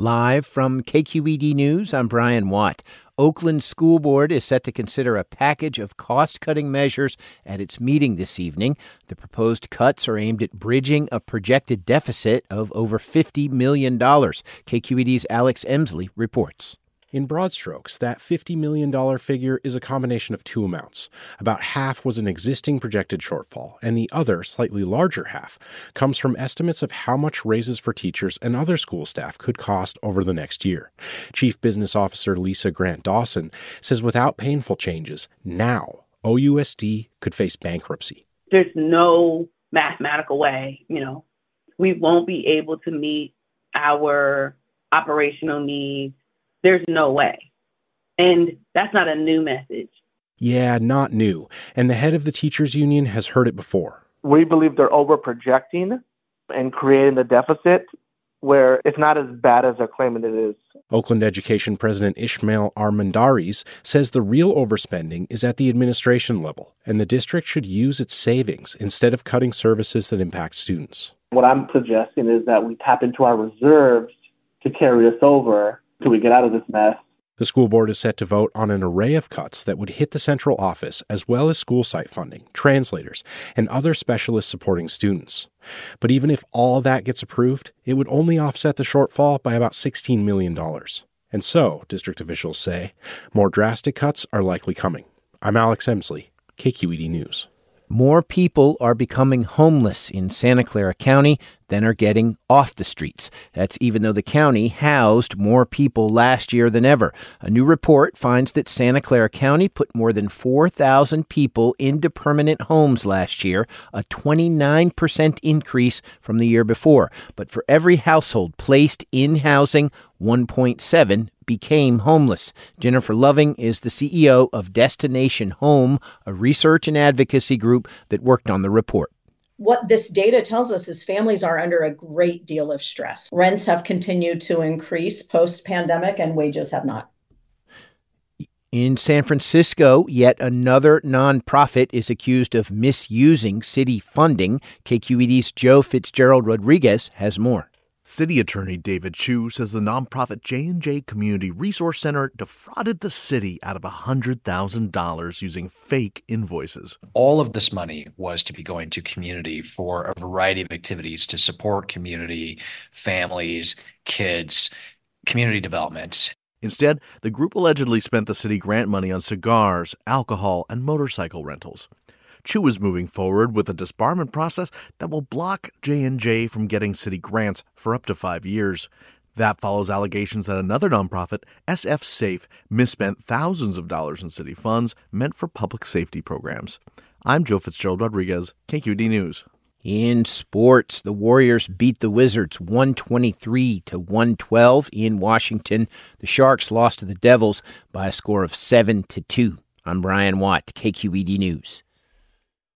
Live from KQED News, I'm Brian Watt. Oakland School Board is set to consider a package of cost cutting measures at its meeting this evening. The proposed cuts are aimed at bridging a projected deficit of over $50 million. KQED's Alex Emslie reports. In broad strokes, that $50 million figure is a combination of two amounts. About half was an existing projected shortfall, and the other, slightly larger half, comes from estimates of how much raises for teachers and other school staff could cost over the next year. Chief Business Officer Lisa Grant Dawson says without painful changes, now OUSD could face bankruptcy. There's no mathematical way, you know, we won't be able to meet our operational needs there's no way. And that's not a new message. Yeah, not new. And the head of the teachers union has heard it before. We believe they're over projecting and creating the deficit where it's not as bad as they're claiming it is. Oakland Education President Ismael Armendariz says the real overspending is at the administration level, and the district should use its savings instead of cutting services that impact students. What I'm suggesting is that we tap into our reserves to carry us over till we get out of this mess. The school board is set to vote on an array of cuts that would hit the central office, as well as school site funding, translators, and other specialists supporting students. But even if all that gets approved, it would only offset the shortfall by about $16 million. And so, district officials say, more drastic cuts are likely coming. I'm Alex Emslie, KQED News. More people are becoming homeless in Santa Clara County than are getting off the streets. That's even though the county housed more people last year than ever. A new report finds that Santa Clara County put more than 4,000 people into permanent homes last year, a 29% increase from the year before. But for every household placed in housing, 1.7 became homeless. Jennifer Loving is the CEO of Destination Home, a research and advocacy group that worked on the report what this data tells us is families are under a great deal of stress. Rents have continued to increase post pandemic and wages have not. In San Francisco, yet another nonprofit is accused of misusing city funding. KQED's Joe Fitzgerald Rodriguez has more. City Attorney David Chiu says the nonprofit J&J Community Resource Center defrauded the city out of $100,000 using fake invoices. All of this money was to be going to community for a variety of activities to support community, families, kids, community development. Instead, the group allegedly spent the city grant money on cigars, alcohol, and motorcycle rentals. Chiu is moving forward with a debarment process that will block J&J from getting city grants for up to 5 years. That follows allegations that another nonprofit, SF Safe, misspent thousands of dollars in city funds meant for public safety programs. I'm Joe Fitzgerald Rodriguez, KQED News. In sports, the Warriors beat the Wizards 123 to 112 in Washington. The Sharks lost to the Devils by a score of 7 to 2. I'm Brian Watt, KQED News.